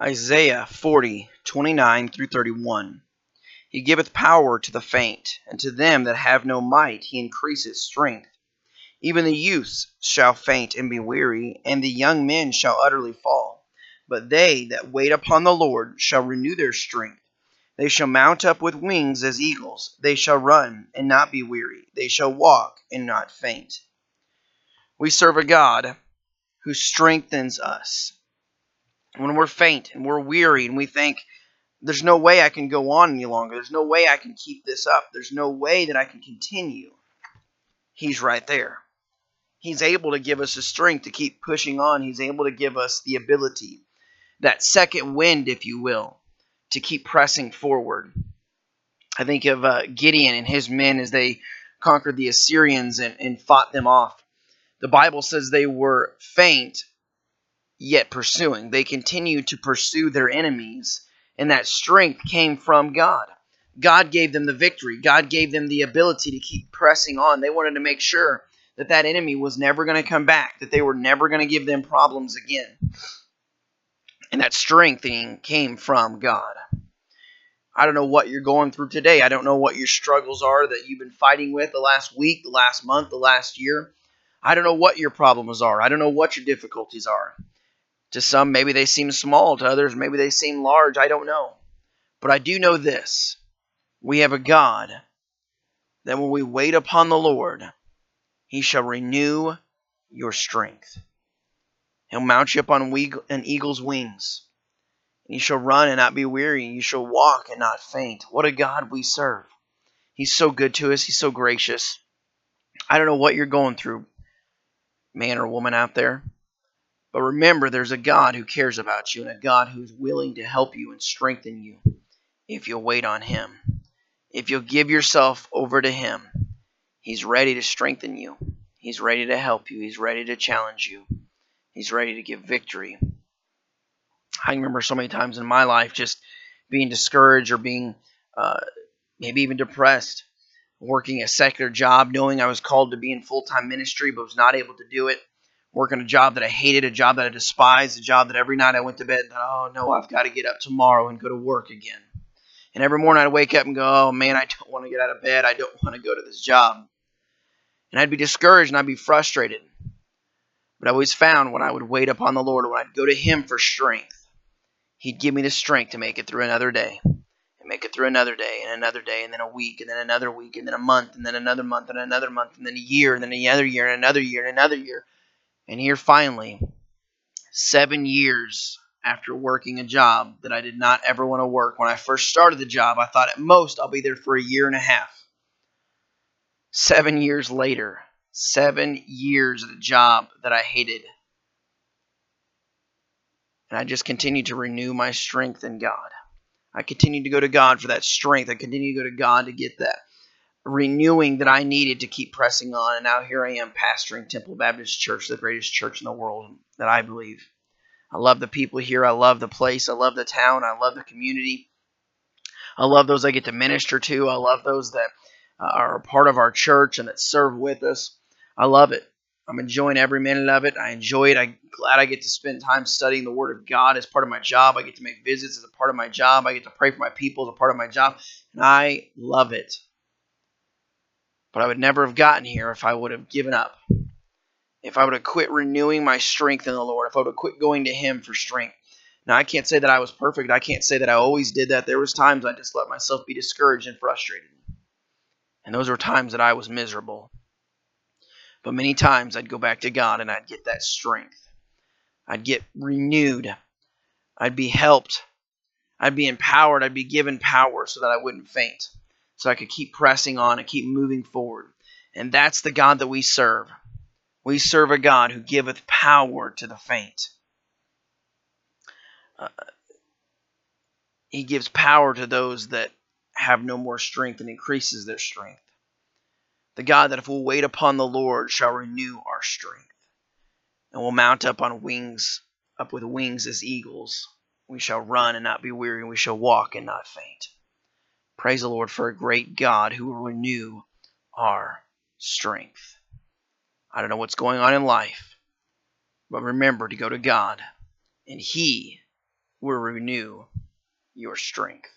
Isaiah 40, 29 through 31. He giveth power to the faint, and to them that have no might he increaseth strength. Even the youths shall faint and be weary, and the young men shall utterly fall. But they that wait upon the Lord shall renew their strength. They shall mount up with wings as eagles. They shall run and not be weary. They shall walk and not faint. We serve a God who strengthens us when we're faint and we're weary and we think, there's no way I can go on any longer. There's no way I can keep this up. There's no way that I can continue. He's right there. He's able to give us the strength to keep pushing on. He's able to give us the ability, that second wind, if you will, to keep pressing forward. I think of uh, Gideon and his men as they conquered the Assyrians and, and fought them off. The Bible says they were faint yet pursuing. They continued to pursue their enemies, and that strength came from God. God gave them the victory. God gave them the ability to keep pressing on. They wanted to make sure that that enemy was never going to come back, that they were never going to give them problems again. And that strengthening came from God. I don't know what you're going through today. I don't know what your struggles are that you've been fighting with the last week, the last month, the last year. I don't know what your problems are. I don't know what your difficulties are. To some, maybe they seem small. To others, maybe they seem large. I don't know. But I do know this we have a God that when we wait upon the Lord, he shall renew your strength. He'll mount you up on an eagle's wings. And you shall run and not be weary, you shall walk and not faint. What a God we serve. He's so good to us. He's so gracious. I don't know what you're going through, man or woman out there. But remember, there's a God who cares about you and a God who's willing to help you and strengthen you if you'll wait on Him. If you'll give yourself over to Him, He's ready to strengthen you. He's ready to help you. He's ready to challenge you. He's ready to give victory. I remember so many times in my life just being discouraged or being uh, maybe even depressed, working a secular job, knowing I was called to be in full time ministry but was not able to do it working a job that I hated, a job that I despised, a job that every night I went to bed and thought, oh no, I've got to get up tomorrow and go to work again. And every morning I'd wake up and go, oh man, I don't want to get out of bed. I don't want to go to this job. And I'd be discouraged and I'd be frustrated. But I always found when I would wait upon the Lord, when I'd go to Him for strength, He'd give me the strength to make it through another day. And make it through another day and another day and then a week and then another week and then a month and then another month and another month and then a year and then another year and another year and another year and here finally, seven years after working a job that I did not ever want to work, when I first started the job, I thought at most I'll be there for a year and a half. Seven years later, seven years at a job that I hated. And I just continued to renew my strength in God. I continued to go to God for that strength. I continued to go to God to get that renewing that I needed to keep pressing on. And now here I am pastoring Temple Baptist Church, the greatest church in the world that I believe. I love the people here. I love the place. I love the town. I love the community. I love those I get to minister to. I love those that uh, are a part of our church and that serve with us. I love it. I'm enjoying every minute of it. I enjoy it. I'm glad I get to spend time studying the Word of God as part of my job. I get to make visits as a part of my job. I get to pray for my people as a part of my job. And I love it. But I would never have gotten here if I would have given up. If I would have quit renewing my strength in the Lord, if I would have quit going to Him for strength. Now I can't say that I was perfect. I can't say that I always did that. There was times I just let myself be discouraged and frustrated. And those were times that I was miserable. But many times I'd go back to God and I'd get that strength. I'd get renewed. I'd be helped. I'd be empowered. I'd be given power so that I wouldn't faint so I could keep pressing on and keep moving forward. And that's the God that we serve. We serve a God who giveth power to the faint. Uh, he gives power to those that have no more strength and increases their strength. The God that if we'll wait upon the Lord shall renew our strength. And we'll mount up on wings, up with wings as eagles. We shall run and not be weary, and we shall walk and not faint. Praise the Lord for a great God who will renew our strength. I don't know what's going on in life, but remember to go to God, and He will renew your strength.